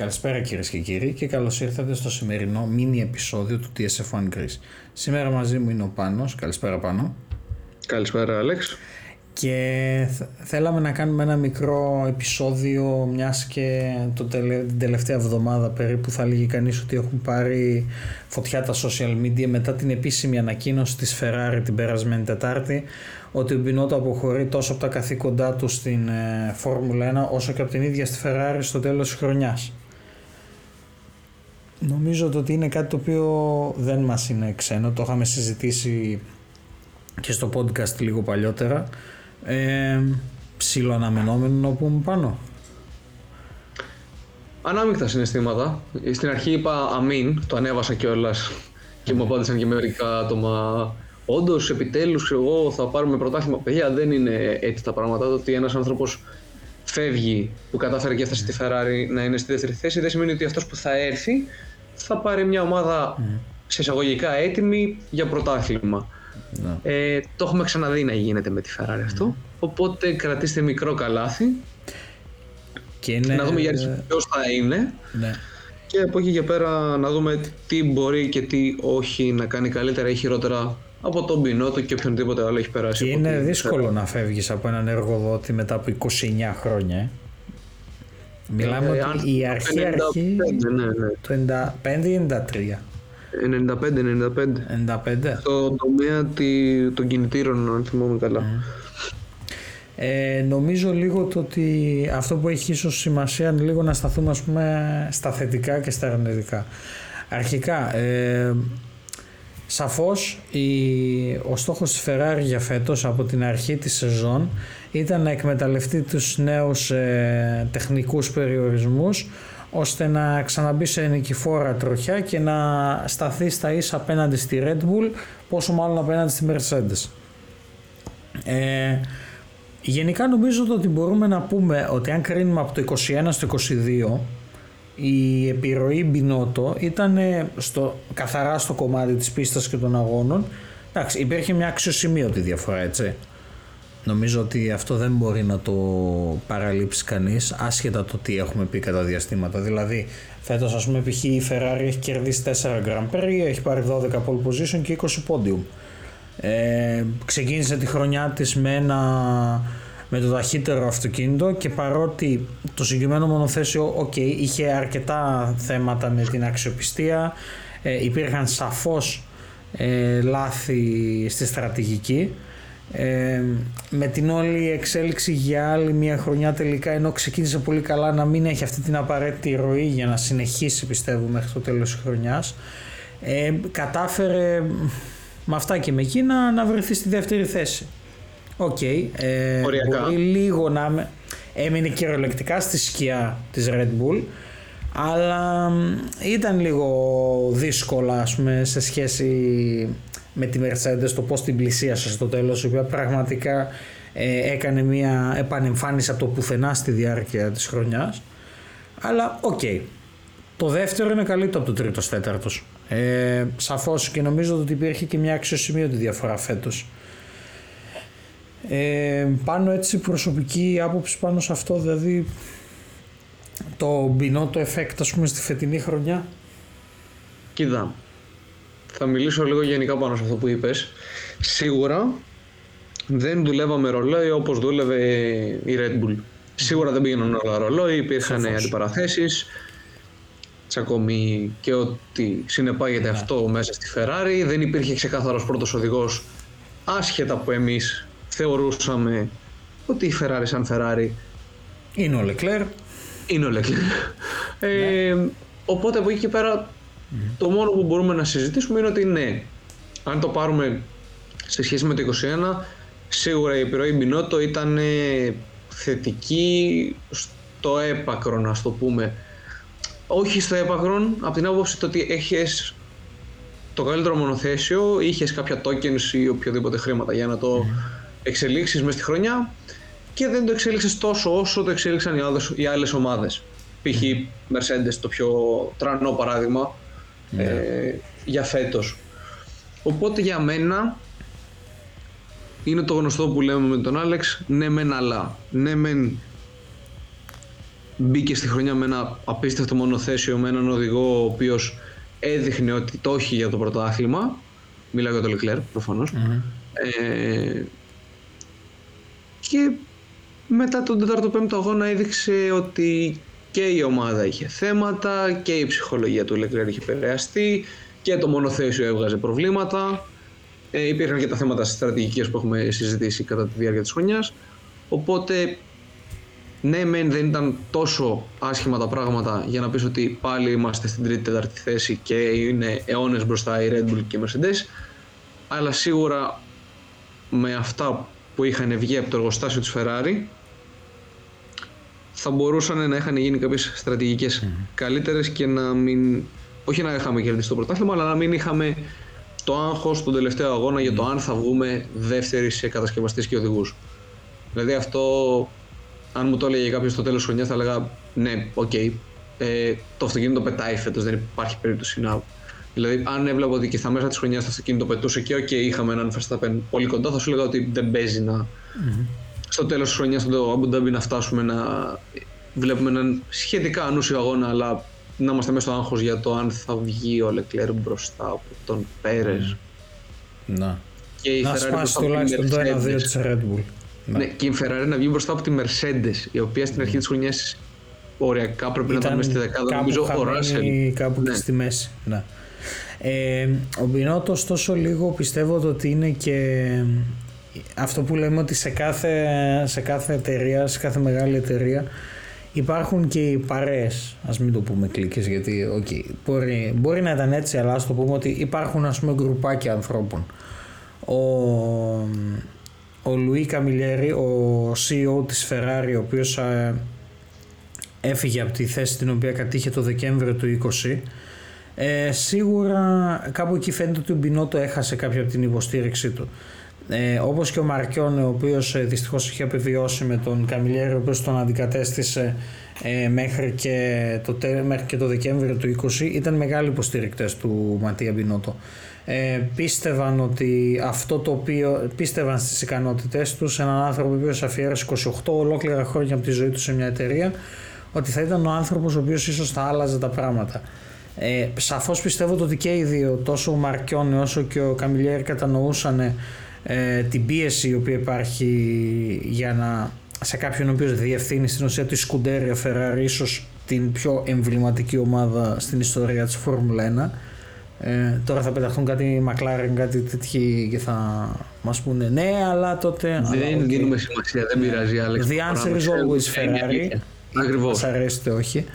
Καλησπέρα κυρίες και κύριοι και καλώς ήρθατε στο σημερινό mini επεισόδιο του TSF1 Greece. Σήμερα μαζί μου είναι ο Πάνος. Καλησπέρα Πάνο. Καλησπέρα Άλεξ. Και θέλαμε να κάνουμε ένα μικρό επεισόδιο μιας και το την τελευταία εβδομάδα περίπου θα λέγει κανείς ότι έχουν πάρει φωτιά τα social media μετά την επίσημη ανακοίνωση της Ferrari την περασμένη Τετάρτη ότι ο Μπινότο αποχωρεί τόσο από τα καθήκοντά του στην ε, Φόρμουλα 1 όσο και από την ίδια στη Ferrari στο τέλος της χρονιάς. Νομίζω ότι είναι κάτι το οποίο δεν μας είναι ξένο, το είχαμε συζητήσει και στο podcast λίγο παλιότερα. Ε, ψηλό αναμενόμενο να πούμε πάνω. Ανάμεικτα συναισθήματα. Στην αρχή είπα αμήν, το ανέβασα κιόλας και μου απάντησαν και μερικά άτομα. Όντως, επιτέλους, εγώ θα πάρουμε πρωτάθλημα. Παιδιά, δεν είναι έτσι τα πράγματα. Το ότι ένας άνθρωπος φεύγει που κατάφερε και έφτασε στη Ferrari να είναι στη δεύτερη θέση δεν σημαίνει ότι αυτός που θα έρθει θα πάρει μια ομάδα mm. σε εισαγωγικά έτοιμη για πρωτάθλημα. Ναι. Ε, το έχουμε ξαναδεί να γίνεται με τη Ferrari αυτό. Ναι. Οπότε κρατήστε μικρό καλάθι. Και είναι... Να δούμε για ποιος θα είναι. Ναι. Και από εκεί και πέρα να δούμε τι μπορεί και τι όχι να κάνει καλύτερα ή χειρότερα από τον Πινότο και οποιονδήποτε άλλο έχει περάσει. Και είναι δύσκολο να φεύγεις από έναν εργοδότη μετά από 29 χρόνια. Ε. Μιλάμε ε, ότι η αρχή, αρχή ναι, ναι. το 95 ή 93. 95, 95. 95. Στο τομέα των κινητήρων, αν θυμάμαι καλά. Ε, νομίζω λίγο το ότι αυτό που έχει ίσως σημασία είναι λίγο να σταθούμε ας πούμε στα θετικά και στα αρνητικά. Αρχικά, ε, σαφώς η, ο στόχος της Ferrari για φέτος από την αρχή της σεζόν ήταν να εκμεταλλευτεί τους νέους ε, τεχνικούς περιορισμούς ώστε να ξαναμπεί σε νικηφόρα τροχιά και να σταθεί στα ίσα απέναντι στη Red Bull πόσο μάλλον απέναντι στη Mercedes. Ε, γενικά νομίζω ότι μπορούμε να πούμε ότι αν κρίνουμε από το 21 στο 22 η επιρροή Μπινότο ήταν στο, καθαρά στο κομμάτι της πίστας και των αγώνων εντάξει υπήρχε μια αξιοσημείωτη διαφορά έτσι Νομίζω ότι αυτό δεν μπορεί να το παραλείψει κανείς άσχετα το τι έχουμε πει κατά διαστήματα. Δηλαδή φέτος ας πούμε π.χ. η Ferrari έχει κερδίσει 4 Grand Prix, έχει πάρει 12 pole position και 20 podium. Ε, ξεκίνησε τη χρονιά της με, ένα, με το ταχύτερο αυτοκίνητο και παρότι το συγκεκριμένο μονοθέσιο okay, είχε αρκετά θέματα με την αξιοπιστία, ε, υπήρχαν σαφώς ε, λάθη στη στρατηγική ε, με την όλη εξέλιξη για άλλη μια χρονιά τελικά ενώ ξεκίνησε πολύ καλά να μην έχει αυτή την απαραίτητη ροή για να συνεχίσει πιστεύω μέχρι το τέλος της χρονιάς ε, κατάφερε με αυτά και με εκείνα να βρεθεί στη δεύτερη θέση. OK, okay, ε, μπορεί λίγο να έμεινε κυριολεκτικά στη σκιά της Red Bull αλλά ήταν λίγο δύσκολα ας πούμε, σε σχέση με τη Mercedes το πώς την πλησίασε στο τέλος η οποία πραγματικά ε, έκανε μια επανεμφάνιση από το πουθενά στη διάρκεια της χρονιάς. Αλλά οκ. Το δεύτερο είναι καλύτερο από το τρίτος τέταρτος. Ε, σαφώς και νομίζω ότι υπήρχε και μια αξιοσημείωτη διαφορά φέτος ε, πάνω έτσι προσωπική άποψη πάνω σε αυτό δηλαδή το μπινότο effect ας πούμε στη φετινή χρονιά Κοίτα, θα μιλήσω λίγο γενικά πάνω σε αυτό που είπες. Σίγουρα δεν δουλεύαμε ρολόι όπως δούλευε η Red Bull. Σίγουρα δεν πήγαιναν όλα ρολόι, υπήρχαν αντιπαραθέσεις, τσακωμοί και ό,τι συνεπάγεται ναι. αυτό μέσα στη Ferrari. Δεν υπήρχε ξεκάθαρος πρώτος οδηγός, άσχετα που εμείς θεωρούσαμε ότι η Ferrari σαν Ferrari είναι ο Leclerc. Είναι ο Leclerc. Ε, ναι. οπότε από εκεί και πέρα το μόνο που μπορούμε να συζητήσουμε είναι ότι ναι, αν το πάρουμε σε σχέση με το 21, σίγουρα η επιρροή Μπινότο ήταν ε, θετική στο έπακρο, να το πούμε. Όχι στο έπακρο, από την άποψη το ότι έχεις το καλύτερο μονοθέσιο, είχες κάποια tokens ή οποιοδήποτε χρήματα για να το εξελίξεις μέσα στη χρονιά και δεν το εξέλιξες τόσο όσο το εξέλιξαν οι άλλες, οι άλλες ομάδες. Π.χ. Mercedes το πιο τρανό παράδειγμα ναι. ε, για φέτος. Οπότε για μένα είναι το γνωστό που λέμε με τον Άλεξ, ναι μεν αλλά. Ναι μεν μπήκε στη χρονιά με ένα απίστευτο μονοθέσιο, με έναν οδηγό ο οποίος έδειχνε ότι το έχει για το πρωτάθλημα. Μιλάω για τον Leclerc προφανως Ε, και μετά τον 4ο-5ο αγώνα έδειξε ότι και η ομάδα είχε θέματα και η ψυχολογία του Leclerc είχε επηρεαστεί και το μονοθέσιο έβγαζε προβλήματα. Ε, υπήρχαν και τα θέματα στρατηγικές που έχουμε συζητήσει κατά τη διάρκεια της χρονιάς. Οπότε ναι, μεν δεν ήταν τόσο άσχημα τα πράγματα για να πεις ότι πάλι είμαστε στην τρίτη τέταρτη θέση και είναι αιώνες μπροστά η Red Bull και η Mercedes αλλά σίγουρα με αυτά που είχαν βγει από το εργοστάσιο της Ferrari θα μπορούσαν να είχαν γίνει κάποιες στρατηγικές mm. καλύτερες και να μην όχι να είχαμε κερδίσει το πρωτάθλημα αλλά να μην είχαμε το άγχος στον τελευταίο αγώνα για το αν θα βγούμε δεύτεροι σε κατασκευαστές και οδηγούς. Δηλαδή αυτό αν μου το έλεγε κάποιος στο τέλος της χρονιάς, θα έλεγα ναι, OK. Okay, ε, το αυτοκίνητο πετάει φέτος, δεν υπάρχει περίπτωση να. Δηλαδή, αν έβλεπα ότι και στα μέσα της χρονιάς το αυτοκίνητο πετούσε και okay, είχαμε έναν Verstappen πολύ κοντά, θα σου έλεγα ότι δεν παίζει να. Mm-hmm. Στο τέλος της χρονιάς, στο Abu Dhabi, να φτάσουμε να βλέπουμε έναν σχετικά ανούσιο αγώνα, αλλά να είμαστε μέσα στο άγχος για το αν θα βγει ο Λεκλέρ μπροστά από τον Πέρες. Mm. Να. Και η να σπάσει τουλάχιστον το 1-2 της Red Bull. Ναι. ναι. και η Ferrari να βγει μπροστά από τη Mercedes, η οποία στην αρχή της χρονιάς οριακά πρέπει ήταν να ήταν μέσα στη δεκάδα. Νομίζω ο Ράσελ. Κάπου ναι. και στη μέση. Ναι. Ε, ο Μπινότο τόσο λίγο πιστεύω ότι είναι και αυτό που λέμε ότι σε κάθε, σε κάθε εταιρεία, σε κάθε μεγάλη εταιρεία υπάρχουν και οι παρέες, ας μην το πούμε κλίκες γιατί okay, μπορεί, μπορεί να ήταν έτσι αλλά ας το πούμε ότι υπάρχουν ας πούμε γκρουπάκια ανθρώπων. Ο, ο Λουί Καμιλιέρη, ο CEO της Ferrari, ο οποίος ε, έφυγε από τη θέση την οποία κατήχε το Δεκέμβριο του 20, ε, σίγουρα κάπου εκεί φαίνεται ότι ο Μπινότο έχασε κάποια από την υποστήριξή του. Ε, όπως και ο Μαρκιόν, ο οποίος ε, δυστυχώς είχε επιβιώσει με τον Καμιλιέρη, ο οποίος τον αντικατέστησε ε, μέχρι, και το, μέχρι και το Δεκέμβριο του 20, ήταν μεγάλοι υποστηρικτές του Ματία Μπινότο ε, πίστευαν ότι αυτό το οποίο πίστευαν στις ικανότητές τους έναν άνθρωπο ο οποίος αφιέρωσε 28 ολόκληρα χρόνια από τη ζωή του σε μια εταιρεία ότι θα ήταν ο άνθρωπος ο οποίος ίσως θα άλλαζε τα πράγματα. Ε, σαφώς πιστεύω ότι και οι δύο, τόσο ο Μαρκιόνι όσο και ο Καμιλιέρη κατανοούσαν ε, την πίεση η οποία υπάρχει για να σε κάποιον ο οποίος διευθύνει στην ουσία τη Σκουντέρια Ferrari ίσως την πιο εμβληματική ομάδα στην ιστορία της Φόρμουλα 1 ε, τώρα θα πεταχτούν κάτι McLaren, κάτι τέτοιοι και θα μας πούνε ναι, αλλά τότε. Δεν δίνουμε σημασία, δεν πειράζει. Άλεξ, The answer is always Ferrari. Ακριβώς. Σας αρέσει ή όχι.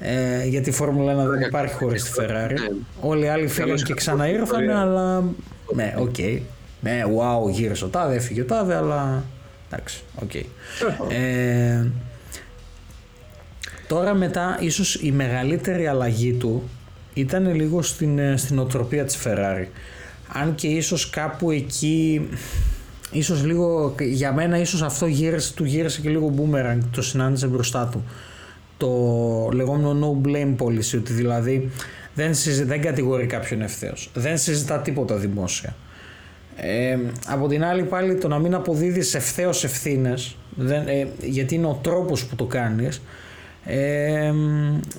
Ε, γιατί η Φόρμουλα 1 δεν υπάρχει χωρίς τη Ferrari. Ναι. Όλοι οι άλλοι φύγαν και ξαναήρθαν, αλλά. Ναι, OK. Okay. Ναι, wow, γύρισε ο τάδε, έφυγε ο τάδε, αλλά. Εντάξει, OK. Okay. Ε, τώρα μετά, ίσως η μεγαλύτερη αλλαγή του ήταν λίγο στην, ε, στη νοοτροπία της Ferrari. Αν και ίσως κάπου εκεί, ίσως λίγο, για μένα ίσως αυτό γύρισε, του γύρισε και λίγο boomerang, το συνάντησε μπροστά του. Το λεγόμενο no blame policy, ότι δηλαδή δεν, δεν κατηγορεί κάποιον ευθέως. Δεν συζητά τίποτα δημόσια. Ε, από την άλλη πάλι το να μην αποδίδεις ευθέως ευθύνες, ε, γιατί είναι ο τρόπος που το κάνεις,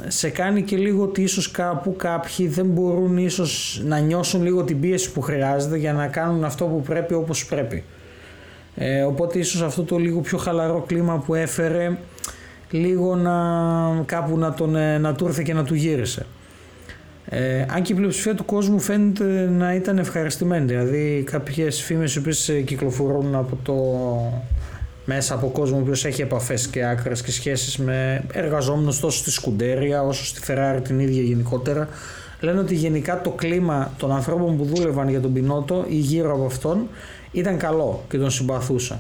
σε κάνει και λίγο ότι ίσως κάπου κάποιοι δεν μπορούν ίσως να νιώσουν λίγο την πίεση που χρειάζεται για να κάνουν αυτό που πρέπει όπως πρέπει. Ε, οπότε ίσως αυτό το λίγο πιο χαλαρό κλίμα που έφερε λίγο να κάπου να, τον, ε, να του ήρθε και να του γύρισε. Ε, αν και η πλειοψηφία του κόσμου φαίνεται να ήταν ευχαριστημένη. Δηλαδή κάποιες φήμες οι οποίες κυκλοφορούν από το μέσα από κόσμο ο οποίος έχει επαφές και άκρες και σχέσεις με εργαζόμενους τόσο στη Σκουντέρια όσο στη Ferrari την ίδια γενικότερα λένε ότι γενικά το κλίμα των ανθρώπων που δούλευαν για τον Πινότο ή γύρω από αυτόν ήταν καλό και τον συμπαθούσα.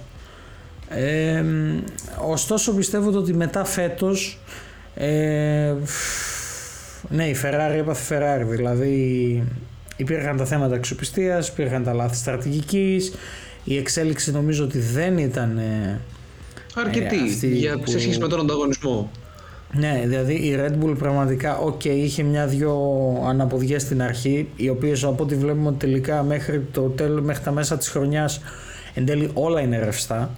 Ε, ωστόσο πιστεύω ότι μετά φέτος ε, ναι η Ferrari έπαθε Ferrari δηλαδή υπήρχαν τα θέματα αξιοπιστίας, υπήρχαν τα λάθη στρατηγικής η εξέλιξη νομίζω ότι δεν ήταν ε, αρκετή ε, για, που... σε σχέση με τον ανταγωνισμό. Ναι, δηλαδή η Red Bull πραγματικά, οκ, είχε μια-δυο αναποδιές στην αρχή, οι οποίες από ό,τι βλέπουμε τελικά μέχρι, το τέλος, μέχρι τα μέσα της χρονιάς εν τέλει όλα είναι ρευστά.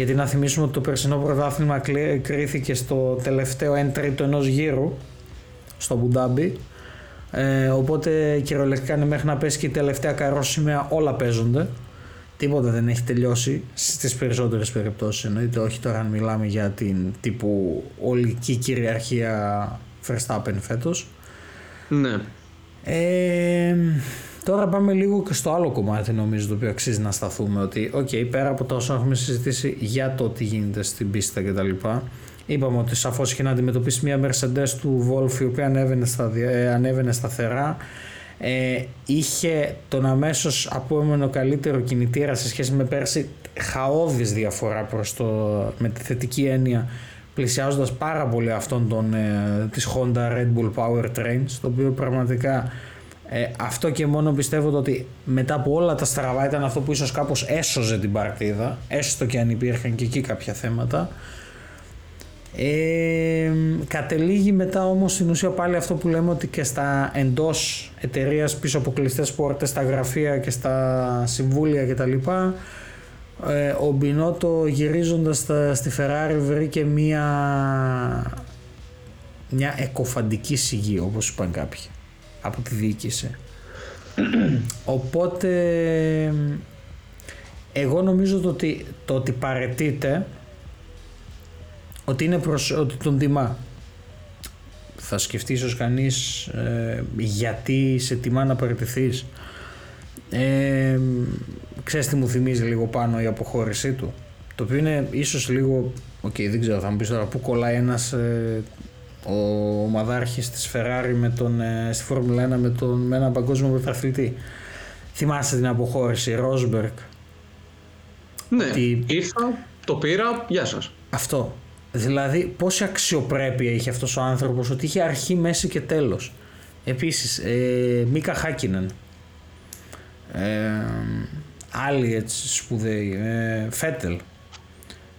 Γιατί να θυμίσουμε ότι το περσινό πρωτάθλημα κρίθηκε στο τελευταίο 1 τρίτο ενός γύρου στο Μπουντάμπι. Ε, οπότε κυριολεκτικά είναι μέχρι να πέσει και η τελευταία καρό όλα παίζονται. Τίποτα δεν έχει τελειώσει στις περισσότερες περιπτώσεις εννοείται όχι τώρα αν μιλάμε για την τύπου ολική κυριαρχία Verstappen φέτος. Ναι. Ε, τώρα πάμε λίγο και στο άλλο κομμάτι νομίζω το οποίο αξίζει να σταθούμε ότι OK okay, πέρα από τα όσα έχουμε συζητήσει για το τι γίνεται στην πίστα κτλ. Είπαμε ότι σαφώς είχε να αντιμετωπίσει μια Mercedes του Wolf η οποία ανέβαινε, στα, ε, ανέβαινε σταθερά. Ε, είχε τον αμέσως επόμενο καλύτερο κινητήρα σε σχέση με πέρσι χαώδης διαφορά προς το, με τη θετική έννοια πλησιάζοντας πάρα πολύ αυτόν τον, ε, της Honda Red Bull Powertrains το οποίο πραγματικά ε, αυτό και μόνο πιστεύω ότι μετά από όλα τα στραβά ήταν αυτό που ίσως κάπως έσωζε την παρτίδα έστω και αν υπήρχαν και εκεί κάποια θέματα ε, κατελήγει μετά όμως στην ουσία πάλι αυτό που λέμε ότι και στα εντός εταιρείας πίσω από κλειστές πόρτες, στα γραφεία και στα συμβούλια κτλ. Ε, ο Μπινότο γυρίζοντας στα, στη Ferrari βρήκε μια, μια εκοφαντική σιγή όπως είπαν κάποιοι από τη διοίκηση. Οπότε εγώ νομίζω ότι το ότι παρετείται ότι, είναι προς, ότι τον τιμά. Θα σκεφτείς ίσως κανείς ε, γιατί σε τιμά να παραιτηθείς. Ε, ξέρεις τι μου θυμίζει λίγο πάνω η αποχώρησή του. Το οποίο είναι ίσως λίγο, ok okay, δεν ξέρω θα μου πεις τώρα που κολλάει ένας ε, ο ομαδάρχης της Ferrari με τον, ε, στη Φόρμουλα 1 με, τον, με έναν παγκόσμιο πρωταθλητή. Θυμάστε την αποχώρηση, Ρόσμπεργκ. Ναι, ότι... ήρθα, το πήρα, γεια σας. Αυτό. Δηλαδή πόση αξιοπρέπεια είχε αυτός ο άνθρωπος ότι είχε αρχή, μέση και τέλος. Επίσης, ε, Μίκα Χάκινεν. Ε, άλλοι έτσι σπουδαίοι. Ε, Φέτελ.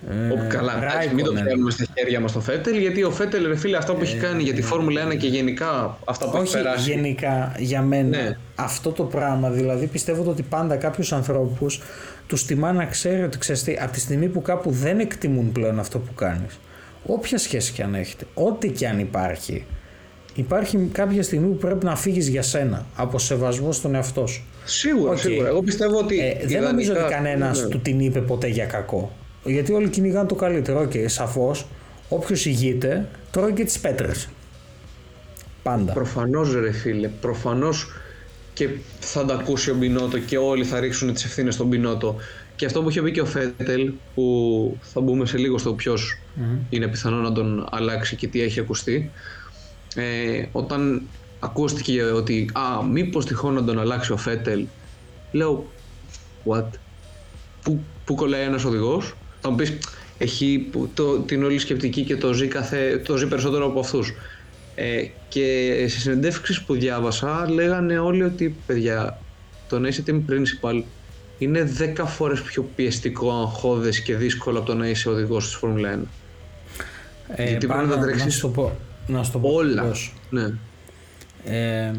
Ε, καλά, Ράικονεν. μην το πιάνουμε στα χέρια μας το Φέτελ, γιατί ο Φέτελ, ρε φίλε, αυτό που έχει ε, κάνει για τη Φόρμουλα 1 και γενικά αυτά που όχι έχει περάσει. γενικά, για μένα, ναι. αυτό το πράγμα, δηλαδή πιστεύω ότι πάντα κάποιους ανθρώπους τους τιμά να ξέρει ότι ξέρεις από τη στιγμή που κάπου δεν εκτιμούν πλέον αυτό που κάνεις, όποια σχέση και αν έχετε, ό,τι και αν υπάρχει, υπάρχει κάποια στιγμή που πρέπει να φύγεις για σένα από σεβασμό στον εαυτό σου. Σίγουρα, okay. σίγουρα. Εγώ πιστεύω ότι. Ε, δεν νομίζω ότι κανένας ναι. του την είπε ποτέ για κακό. Γιατί όλοι κυνηγάνε το καλύτερο. Ok, okay, σαφώς. Όποιος ηγείται, τρώει και τις πέτρες. Πάντα. Προφανώς, ρε φίλε. Προφανώς και θα τα ακούσει ο Μπινότο και όλοι θα ρίξουν τις ευθύνες στον Μπινότο. Και αυτό που είχε πει και ο Φέτελ, που θα μπούμε σε λίγο στο ποιος είναι πιθανό να τον αλλάξει και τι έχει ακουστεί. Ε, όταν ακούστηκε ότι α, μήπως τυχόν να τον αλλάξει ο Φέτελ, λέω, what, πού, πού κολλάει ένας οδηγός, θα μου πεις, έχει το, την όλη σκεπτική και το ζει, καθέ, το ζει περισσότερο από αυτούς. Ε, και σε συνεντεύξεις που διάβασα λέγανε όλοι ότι παιδιά το να είσαι team principal είναι 10 φορές πιο πιεστικό, αγχώδες και δύσκολο από το να είσαι οδηγός της Φόρμουλα 1. Ε, Γιατί πρέπει να τρέξεις να σου πω, να σου το πω όλα. Ναι. Ε,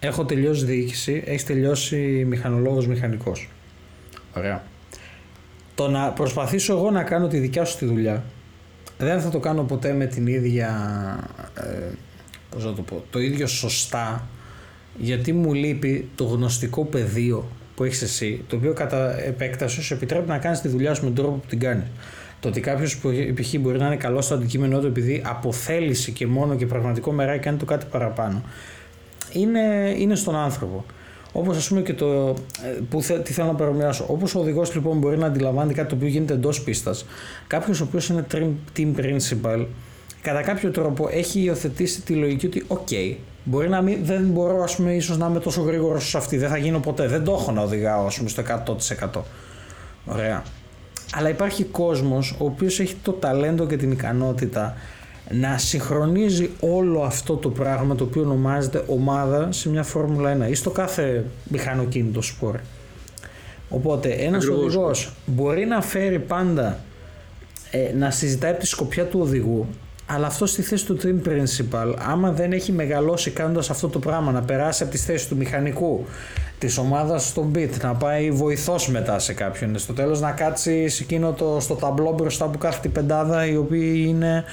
έχω τελειώσει διοίκηση, έχεις τελειώσει μηχανολόγος μηχανικός. Ωραία. Το να προσπαθήσω εγώ να κάνω τη δικιά σου τη δουλειά δεν θα το κάνω ποτέ με την ίδια ε, πώς να το πω, το ίδιο σωστά γιατί μου λείπει το γνωστικό πεδίο που έχεις εσύ, το οποίο κατά επέκτασης σου επιτρέπει να κάνεις τη δουλειά σου με τον τρόπο που την κάνεις. Το ότι κάποιος που π.χ. μπορεί να είναι καλός στο αντικείμενό του επειδή από θέληση και μόνο και πραγματικό μεράκι κάνει το κάτι παραπάνω, είναι, είναι στον άνθρωπο. Όπως ας πούμε και το. Ε, που θε, τι θέλω να παρομοιάσω. Όπως ο οδηγός λοιπόν μπορεί να αντιλαμβάνει κάτι το οποίο γίνεται εντός πίστας, κάποιος ο οποίος είναι team principal, κατά κάποιο τρόπο έχει υιοθετήσει τη λογική ότι, OK, μπορεί να μην, δεν μπορώ ας πούμε, ίσως να είμαι τόσο γρήγορος σε αυτή, δεν θα γίνω ποτέ, δεν το έχω να οδηγάω ας πούμε, στο 100%. Ωραία. Αλλά υπάρχει κόσμος ο οποίος έχει το ταλέντο και την ικανότητα να συγχρονίζει όλο αυτό το πράγμα το οποίο ονομάζεται ομάδα σε μια Φόρμουλα 1 ή στο κάθε μηχανοκίνητο σπορ. Οπότε ένας οδηγός μπορεί να φέρει πάντα ε, να συζητάει από τη σκοπιά του οδηγού αλλά αυτό στη θέση του team principal, άμα δεν έχει μεγαλώσει κάνοντας αυτό το πράγμα, να περάσει από τη θέση του μηχανικού, της ομάδας στον beat, να πάει βοηθός μετά σε κάποιον, στο τέλος να κάτσει εκείνο το, στο ταμπλό μπροστά που κάθεται η πεντάδα, οι οποίοι είναι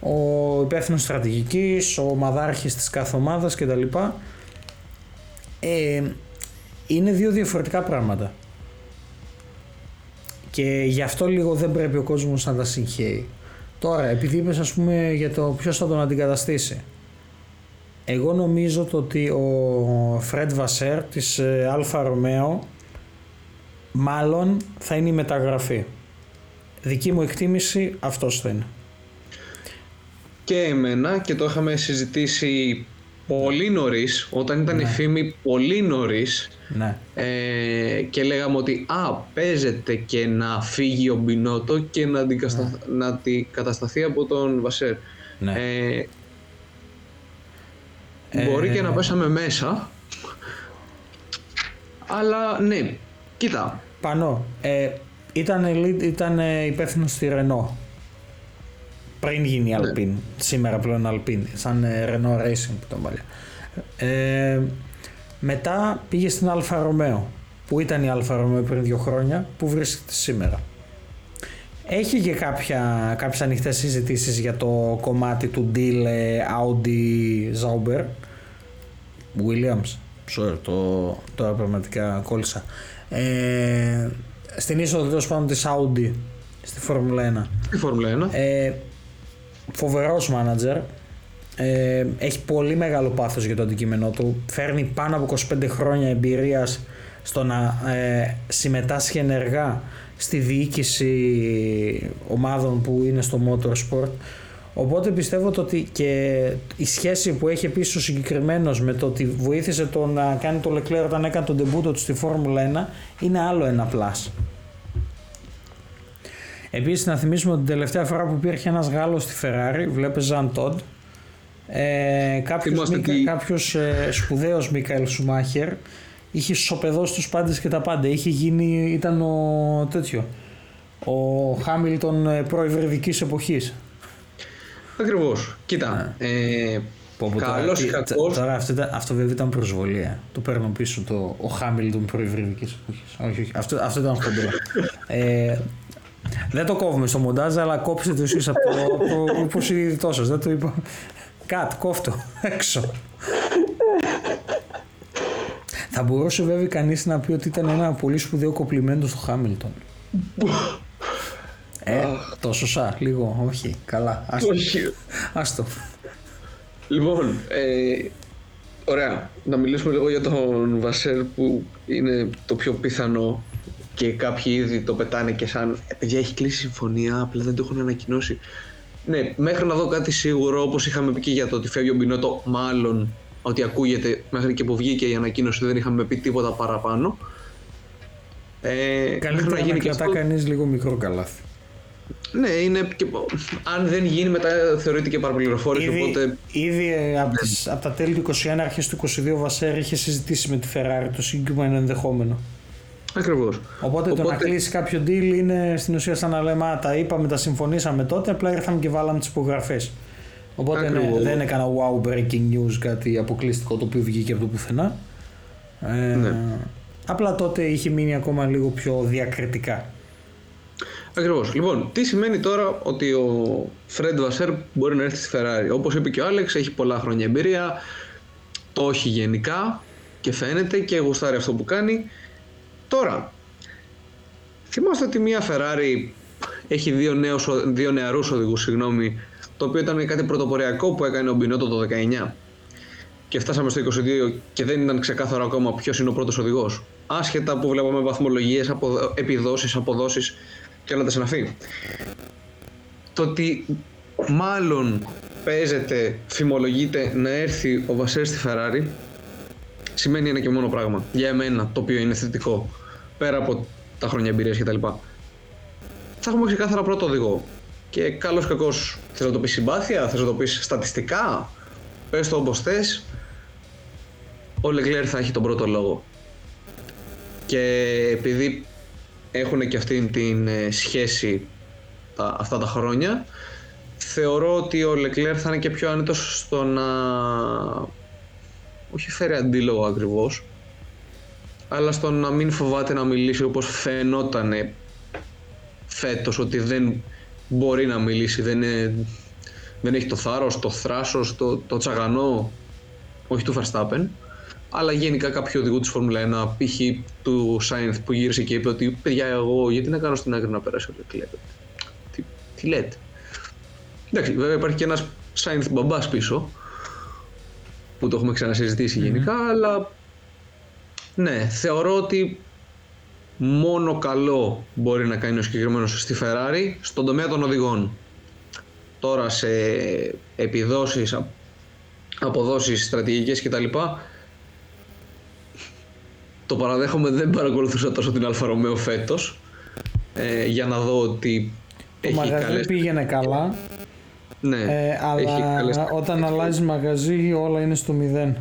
ο υπεύθυνος στρατηγικής, ο ομαδάρχης της κάθε ομάδας κτλ. Ε, είναι δύο διαφορετικά πράγματα. Και γι' αυτό λίγο δεν πρέπει ο κόσμος να τα συγχέει. Τώρα, επειδή είπες ας πούμε για το ποιος θα τον αντικαταστήσει. Εγώ νομίζω το ότι ο Φρέντ Βασέρ της ε, Alfa Romeo μάλλον θα είναι η μεταγραφή. Δική μου εκτίμηση αυτός θα είναι. Και εμένα και το είχαμε συζητήσει πολύ νωρίς, όταν ήταν η ναι. φήμη πολύ νωρίς. Ναι. Ε, και λέγαμε ότι α, παίζεται και να φύγει ο Μπινότο και να, αντικαστα... ναι. να αντικατασταθεί από τον Βασέρ. Ναι. Ε, μπορεί και να πέσαμε μέσα. Αλλά ναι, κοίτα. Πάνο. Ε, ήταν, ήταν υπεύθυνος στη Ρενό πριν γίνει ναι. Alpine, σήμερα πλέον Alpine, σαν ε, Renault Racing που τον παλιά. Ε, μετά πήγε στην Alfa Romeo, που ήταν η Alfa Romeo πριν δύο χρόνια, που βρίσκεται σήμερα. Έχει και κάποια, κάποιες ανοιχτές συζητήσεις για το κομμάτι του deal ε, Audi Zauber. Williams, sorry, το, τώρα πραγματικά κόλλησα. Ε, στην είσοδο τέλος πάντων της Audi στη Φόρμουλα 1. Στη Φόρμουλα 1. Ε, φοβερός μάνατζερ. Ε, έχει πολύ μεγάλο πάθος για το αντικείμενό του. Φέρνει πάνω από 25 χρόνια εμπειρίας στο να ε, συμμετάσχει ενεργά στη διοίκηση ομάδων που είναι στο motorsport. Οπότε πιστεύω ότι και η σχέση που έχει επίσης ο συγκεκριμένος με το ότι βοήθησε το να κάνει το Leclerc όταν έκανε τον τεμπούτο του στη Φόρμουλα 1 είναι άλλο ένα πλάσ. Επίσης, να θυμίσουμε ότι την τελευταία φορά που υπήρχε ένας Γάλλος στη Ferrari, βλέπε Ζαν Τόντ. Ε, κάποιος, κάποιος ε, σπουδαίος Μίκαελ Σουμάχερ είχε σοπεδώσει τους πάντες και τα πάντα. Είχε γίνει, ήταν ο τέτοιο ο Χάμιλτον ε, προευρεδικής εποχής. Ακριβώς, κοίτα ναι. ε, Καλός ή κακός Τώρα αυτό, αυτό βέβαια ήταν προσβολία Το παίρνω πίσω το ο Χάμιλτον προευρεδικής εποχής. Όχι, όχι, αυτό, αυτό ήταν χοντρό ε, δεν το κόβουμε στο μοντάζ, αλλά κόψτε το εσείς από το υποσυνείδητό σα. Δεν το είπα. Κατ, κόφτο, έξω. Θα μπορούσε βέβαια κανείς να πει ότι ήταν ένα πολύ σπουδαίο κοπλιμέντο στο Χάμιλτον. Ε, τόσο σα, λίγο, όχι, καλά. Άστο. Όχι. Άστο. Λοιπόν, ε, ωραία. Να μιλήσουμε λίγο για τον Βασέρ που είναι το πιο πιθανό και κάποιοι ήδη το πετάνε και σαν «Ε, παιδιά έχει κλείσει συμφωνία, απλά δεν το έχουν ανακοινώσει. Ναι, μέχρι να δω κάτι σίγουρο, όπως είχαμε πει και για το ότι φεύγει ο Μπινότο, μάλλον ότι ακούγεται μέχρι και που βγήκε η ανακοίνωση δεν είχαμε πει τίποτα παραπάνω. Ε, Καλύτερα να, γίνει να κρατά κανείς λίγο μικρό καλάθι. Ναι, είναι και, αν δεν γίνει μετά θεωρείται και παραπληροφόρηση. Ήδη, οπότε... ήδη ε, από, τις, από τα τέλη του 21 αρχές του 22 ο Βασέρ είχε συζητήσει με τη Ferrari το συγκεκριμένο ενδεχόμενο. Ακριβώς. Οπότε, το να κλείσει κάποιο deal είναι στην ουσία σαν να λέμε Α, τα είπαμε, τα συμφωνήσαμε τότε, απλά ήρθαμε και βάλαμε τις υπογραφέ. Οπότε ναι, δεν είναι κανένα wow breaking news, κάτι αποκλειστικό το οποίο βγήκε από το πουθενά. Ε, ναι. Απλά τότε είχε μείνει ακόμα λίγο πιο διακριτικά. Ακριβώς. Λοιπόν, τι σημαίνει τώρα ότι ο Φρέντ Βασέρ μπορεί να έρθει στη Ferrari; Όπως είπε και ο Άλεξ, έχει πολλά χρόνια εμπειρία, το έχει γενικά και φαίνεται και γουστάρει αυτό που κάνει. Τώρα, θυμάστε ότι μια Ferrari έχει δύο, νέους, δύο νεαρούς οδηγούς, συγγνώμη, το οποίο ήταν κάτι πρωτοποριακό που έκανε ο Μπινότο το 19 και φτάσαμε στο 22 και δεν ήταν ξεκάθαρο ακόμα ποιος είναι ο πρώτος οδηγός. Άσχετα που βλέπαμε βαθμολογίες, αποδο... επιδόσεις, αποδόσεις και όλα τα συναφή. Το ότι μάλλον παίζεται, φημολογείται να έρθει ο Βασέρ στη Ferrari σημαίνει ένα και μόνο πράγμα. Για εμένα, το οποίο είναι θετικό. Πέρα από τα χρόνια εμπειρίας κτλ. Θα έχουμε ξεκάθαρα πρώτο οδηγό. Και καλός κακός, θες να το πεις συμπάθεια, θες να το πεις στατιστικά, πες το όπως θες. Ο Λεγκλέρ θα έχει τον πρώτο λόγο. Και επειδή έχουν και αυτήν την ε, σχέση τα, αυτά τα χρόνια, θεωρώ ότι ο Λεκλέρ θα είναι και πιο άνετος στο να όχι φέρει αντίλογο ακριβώς αλλά στο να μην φοβάται να μιλήσει όπως φαινόταν φέτος ότι δεν μπορεί να μιλήσει δεν, δεν έχει το θάρρος, το θράσος, το, το τσαγανό όχι του Verstappen αλλά γενικά κάποιο οδηγού της Φόρμουλα 1 π.χ. του Σάινθ που γύρισε και είπε ότι παιδιά εγώ γιατί να κάνω στην άκρη να περάσει ο Λεκλέρ τι, τι λέτε Εντάξει, βέβαια υπάρχει και ένας Σάινθ μπαμπάς πίσω που το έχουμε ξανασυζητήσει γενικά, αλλά ναι, θεωρώ ότι μόνο καλό μπορεί να κάνει ο συγκεκριμένος στη Ferrari στον τομέα των οδηγών. Τώρα σε επιδόσεις, αποδόσεις, στρατηγικές κτλ. Το παραδέχομαι δεν παρακολουθούσα τόσο την Alfa Romeo φέτος ε, για να δω ότι το μαγαζί πήγαινε καλά ναι, ε, αλλά όταν αλλάζει μαγαζί όλα είναι στο μηδέν.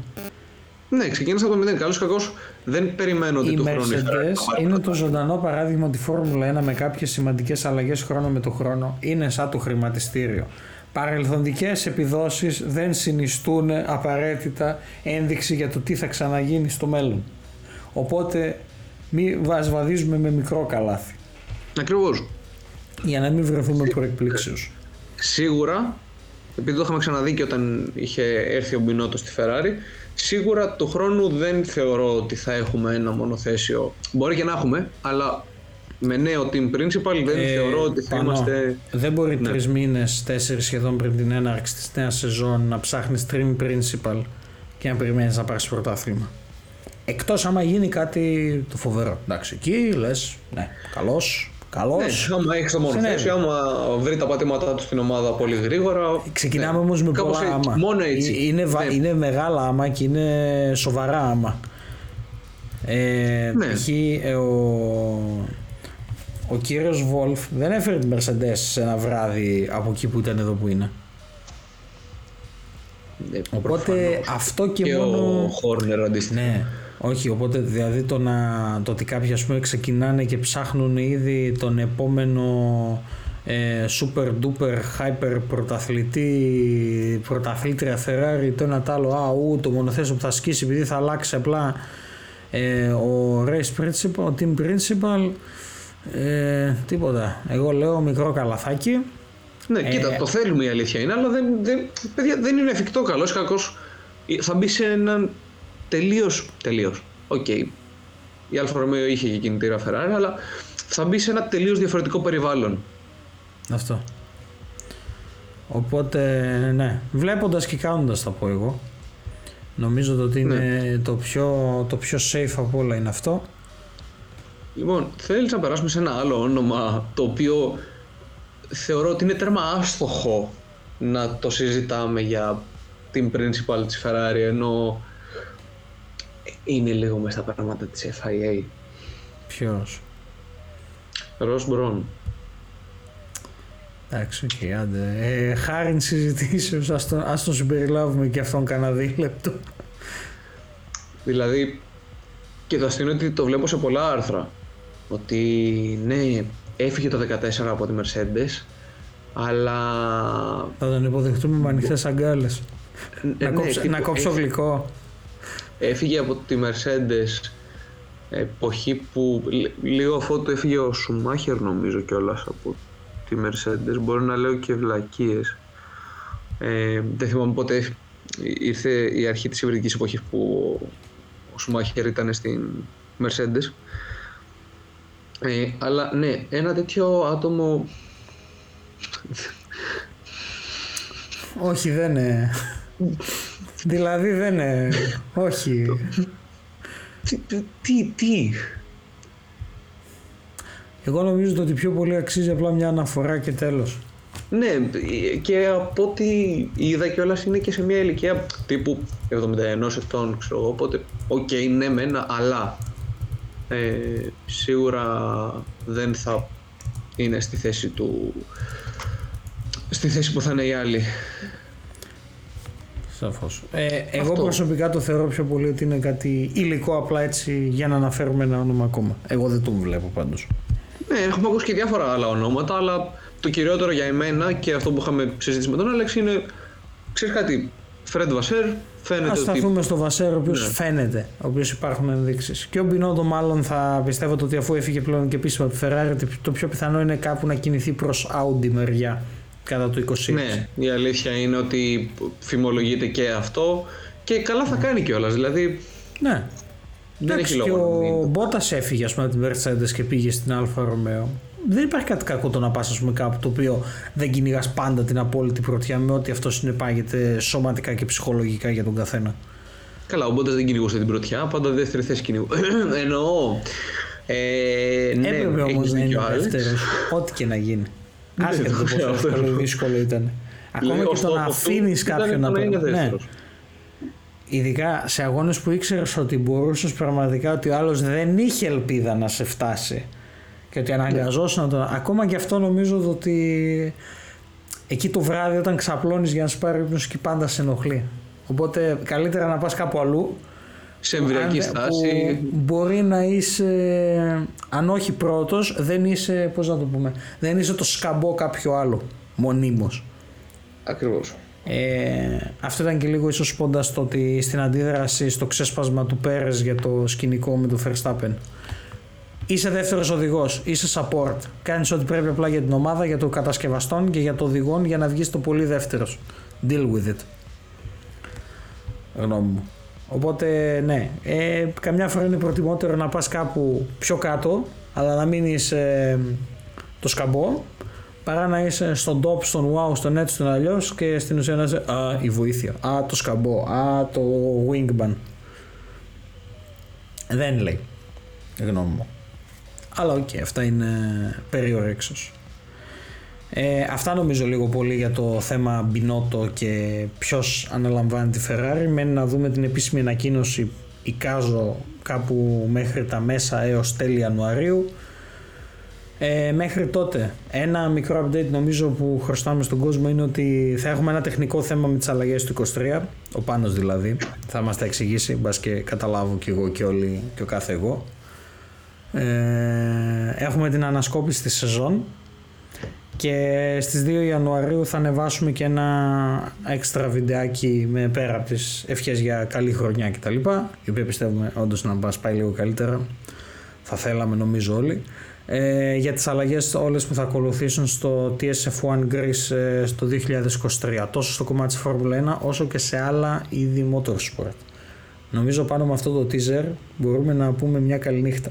Ναι, ξεκίνησα από το μηδέν. Καλώς κακό δεν περιμένω ότι το χρόνο είναι το ζωντανό παράδειγμα ότι η Φόρμουλα 1 με κάποιες σημαντικές αλλαγές χρόνο με το χρόνο είναι σαν το χρηματιστήριο. Παρελθοντικές επιδόσεις δεν συνιστούν απαραίτητα ένδειξη για το τι θα ξαναγίνει στο μέλλον. Οπότε μην βαδίζουμε με μικρό καλάθι. Ακριβώς. Για να μην βρεθούμε προεκπλήξεως. Σίγουρα, επειδή το είχαμε ξαναδεί και όταν είχε έρθει ο Μπινότο στη Ferrari, σίγουρα του χρόνου δεν θεωρώ ότι θα έχουμε ένα μονοθέσιο. Μπορεί και να έχουμε, αλλά με νέο team principal δεν ε, θεωρώ ότι θα είμαστε. Δεν μπορεί ναι. τρεις μήνες, τέσσερις σχεδόν πριν την έναρξη της νέας σεζόν να ψάχνεις team principal και να περιμένεις να πάρεις πρωτάθλημα. Εκτός άμα γίνει κάτι το φοβερό. Εντάξει, εκεί λες, ναι, καλώ, Καλό. Ναι, άμα έχεις το μονοθέσιο, άμα βρει τα πατήματά του στην ομάδα πολύ γρήγορα. Ξεκινάμε ναι. όμως με πολλά άμα. Μόνο έτσι. Είναι, ναι. είναι μεγάλα άμα και είναι σοβαρά άμα. Ε, ναι. Π.χ. Ε, ο, ο κύριος Βόλφ δεν έφερε την Mercedes σε ένα βράδυ από εκεί που ήταν εδώ που είναι. Ε, Οπότε αυτό και, και μόνο... ο Χόρνερ αντίστοιχα. Ναι. Όχι, οπότε δηλαδή το, να, το ότι κάποιοι ας πούμε ξεκινάνε και ψάχνουν ήδη τον επόμενο ε, super duper hyper πρωταθλητή, πρωταθλήτρια Ferrari το ένα τ' άλλο, α, ου, το μονοθέσιο που θα σκίσει επειδή θα αλλάξει απλά ε, ο race principal, ο team principal ε, τίποτα, εγώ λέω μικρό καλαθάκι ναι, ε, κοίτα, το θέλουμε η αλήθεια είναι, αλλά δεν, δεν, παιδιά, δεν είναι εφικτό καλός κακός. Θα μπει σε έναν τελείως. Τελείως. Ok. Okay. Η Alfa Romeo είχε και κινητήρα Ferrari, αλλά θα μπει σε ένα τελείως διαφορετικό περιβάλλον. Αυτό. Οπότε, ναι, βλέποντας και κάνοντας θα πω εγώ. Νομίζω ότι είναι ναι. το, πιο, το πιο safe από όλα είναι αυτό. Λοιπόν, θέλεις να περάσουμε σε ένα άλλο όνομα το οποίο θεωρώ ότι είναι τέρμα άστοχο να το συζητάμε για team principal της Ferrari ενώ είναι λίγο μέσα στα πράγματα της FIA. Ποιος; Ρος Μπρον. Εντάξει, ok, okay, άντε. Ε, χάρη συζητήσεως, ας τον, ας τον συμπεριλάβουμε και αυτόν κανένα δίλεπτο. Δηλαδή, και το αστείο ότι το βλέπω σε πολλά άρθρα. Ότι ναι, έφυγε το 14 από τη Mercedes, αλλά... Θα τον υποδεχτούμε με ανοιχτές αγκάλες. Ε, να, ναι, κόψω, να κόψω γλυκό έφυγε από τη Mercedes εποχή που λίγο αφού έφυγε ο Σουμάχερ νομίζω κιόλας από τη Mercedes μπορεί να λέω και βλακίες. Ε, δεν θυμάμαι πότε ήρθε η αρχή της υβριδικής εποχής που ο Σουμάχερ ήταν στην Mercedes. Ε, αλλά ναι ένα τέτοιο άτομο όχι δεν είναι Δηλαδή δεν είναι. Όχι. Τι, τι, Εγώ νομίζω ότι πιο πολύ αξίζει απλά μια αναφορά και τέλος. Ναι, και από ό,τι είδα κιόλας είναι και σε μια ηλικία τύπου 71 ετών, ξέρω εγώ. Οπότε, ok, okay, ναι, μένα, αλλά ε, σίγουρα δεν θα είναι στη θέση του. στη θέση που θα είναι οι άλλοι. Σαφώς. Ε, εγώ προσωπικά το θεωρώ πιο πολύ ότι είναι κάτι υλικό απλά έτσι για να αναφέρουμε ένα όνομα ακόμα. Εγώ δεν τον βλέπω πάντως. Ναι, έχουμε ακούσει και διάφορα άλλα ονόματα, αλλά το κυριότερο για εμένα και αυτό που είχαμε συζητήσει με τον Άλεξ είναι, ξέρεις κάτι, Φρέντ Βασέρ, φαίνεται Ας σταθούμε ότι... στο Βασέρ, ο οποίος Ναι. φαίνεται, ο οποίος υπάρχουν ενδείξεις. Και ο Μπινόδο, μάλλον θα πιστεύω ότι αφού έφυγε πλέον και επίσημα από τη Ferrari, ότι το πιο πιθανό είναι κάπου να κινηθεί προς Audi μεριά κατά το 20. Ναι, η αλήθεια είναι ότι φημολογείται και αυτό και καλά θα κάνει κιόλας. Δηλαδή ναι. δεν Εντάξει, έχει και λόγο. να μην- ο Μπότας έφυγε ας πούμε, από την Mercedes και πήγε στην Αλφα Ρωμαίο. Δεν υπάρχει κάτι κακό το να πας κάπου το οποίο δεν κυνηγάς πάντα την απόλυτη πρωτιά με ό,τι αυτό συνεπάγεται σωματικά και ψυχολογικά για τον καθένα. Καλά, ο Μπότας δεν κυνηγούσε την πρωτιά, πάντα δεύτερη θέση κυνηγού. Εννοώ. Ε, ναι, Έπρεπε όμως έχεις να είναι δίκιο, Άλεξ. δεύτερος. Ό,τι και να γίνει. Ναι, Άσχετο το το πόσο ξέρω αυτό. εύκολο ή δύσκολο ήταν. Ακόμα Λέει, ο και το στόχος να του αφήνεις ήταν κάποιον το να να είναι περάσει. Ναι. δεύτερος. Ειδικά σε αγώνες που ήξερες ότι μπορούσες πραγματικά ότι ο άλλος δεν είχε ελπίδα να σε φτάσει. Και ότι αναγκαζόσουν να τον. Ακόμα και αυτό νομίζω ότι εκεί το βράδυ όταν ξαπλώνεις για να σου πάρει ύπνος και πάντα σε ενοχλεί. Οπότε καλύτερα να πας κάπου αλλού. Σε εμβριακή αν- στάση. Που μπορεί να είσαι, αν όχι πρώτος, δεν είσαι, πώς να το πούμε, δεν είσαι το σκαμπό κάποιο άλλο, μονίμως. Ακριβώς. Ε, αυτό ήταν και λίγο ίσως πόντας το ότι στην αντίδραση στο ξέσπασμα του Πέρες για το σκηνικό με τον Verstappen. Είσαι δεύτερος οδηγός, είσαι support. Κάνεις ό,τι πρέπει απλά για την ομάδα, για το κατασκευαστών και για το οδηγόν για να βγεις το πολύ δεύτερος. Deal with it. Γνώμη μου. Οπότε ναι, ε, καμιά φορά είναι προτιμότερο να πας κάπου πιο κάτω, αλλά να μην είσαι το σκαμπό, παρά να είσαι στον top, στον wow, στον έτσι, στον αλλιώς και στην ουσία να είσαι Α, η βοήθεια. Α, το σκαμπό. Α, το wingman. Δεν λέει. Γνώμη μου. Αλλά οκ, αυτά είναι περί ορέξεως. Ε, αυτά νομίζω λίγο πολύ για το θέμα Μπινότο και ποιος αναλαμβάνει τη Ferrari. Μένει να δούμε την επίσημη ανακοίνωση εικάζω κάπου μέχρι τα μέσα έως τέλη Ιανουαρίου. Ε, μέχρι τότε, ένα μικρό update νομίζω που χρωστάμε στον κόσμο είναι ότι θα έχουμε ένα τεχνικό θέμα με τις αλλαγές του 23, ο Πάνος δηλαδή, θα μας τα εξηγήσει, μπας και καταλάβω και εγώ και όλοι και ο κάθε εγώ. Ε, έχουμε την ανασκόπηση της σεζόν και στις 2 Ιανουαρίου θα ανεβάσουμε και ένα έξτρα βιντεάκι με πέρα από τις ευχές για καλή χρονιά κτλ. Η οποία πιστεύουμε όντως να μας πάει λίγο καλύτερα. Θα θέλαμε νομίζω όλοι. Ε, για τις αλλαγές όλες που θα ακολουθήσουν στο TSF1 Greece ε, στο 2023 τόσο στο κομμάτι της Formula 1 όσο και σε άλλα είδη motorsport. Νομίζω πάνω με αυτό το teaser μπορούμε να πούμε μια καλή νύχτα.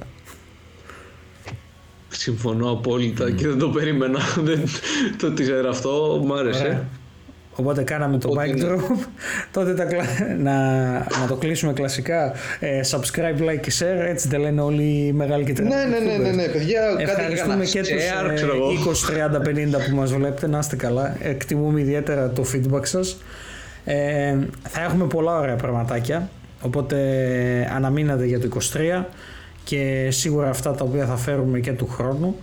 Συμφωνώ απόλυτα και δεν το περίμενα. Δεν- το teaser αυτό μου άρεσε. Ωραία. Οπότε κάναμε το Ότι mic είναι. drop. Τότε τα κλα- να, να το κλείσουμε κλασικά. Ε, subscribe, like και share. Έτσι δεν λένε όλοι οι μεγάλοι και Ναι, ναι, ναι, ναι, ναι, παιδιά, κάτι Ευχαριστούμε έκανα και τους share, ε, ξέρω εγώ. 20, 30, 50 που μας βλέπετε. Να είστε καλά. Εκτιμούμε ιδιαίτερα το feedback σας. Ε, θα έχουμε πολλά ωραία πραγματάκια. Οπότε αναμείνατε για το 23 και σίγουρα αυτά τα οποία θα φέρουμε και του χρόνου.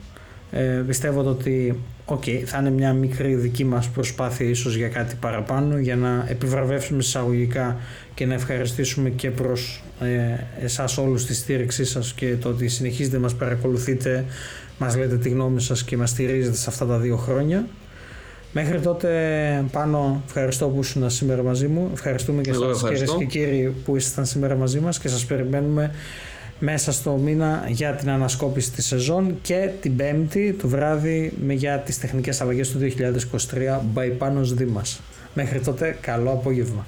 Ε, πιστεύω ότι οκ, θα είναι μια μικρή δική μας προσπάθεια ίσως για κάτι παραπάνω για να επιβραβεύσουμε εισαγωγικά και να ευχαριστήσουμε και προς ε, εσάς όλους τη στήριξή σας και το ότι συνεχίζετε να μας παρακολουθείτε, μας λέτε τη γνώμη σας και μας στηρίζετε σε αυτά τα δύο χρόνια. Μέχρι τότε Πάνο ευχαριστώ που ήσουν σήμερα μαζί μου. Ευχαριστούμε και Εγώ σας κυρίες ευχαριστώ. και κύριοι που ήσασταν σήμερα μαζί μας και σας περιμένουμε μέσα στο μήνα για την ανασκόπηση της σεζόν και την πέμπτη το βράδυ με για τις τεχνικές αλλαγές του 2023 by Panos Δήμας. Μέχρι τότε καλό απόγευμα.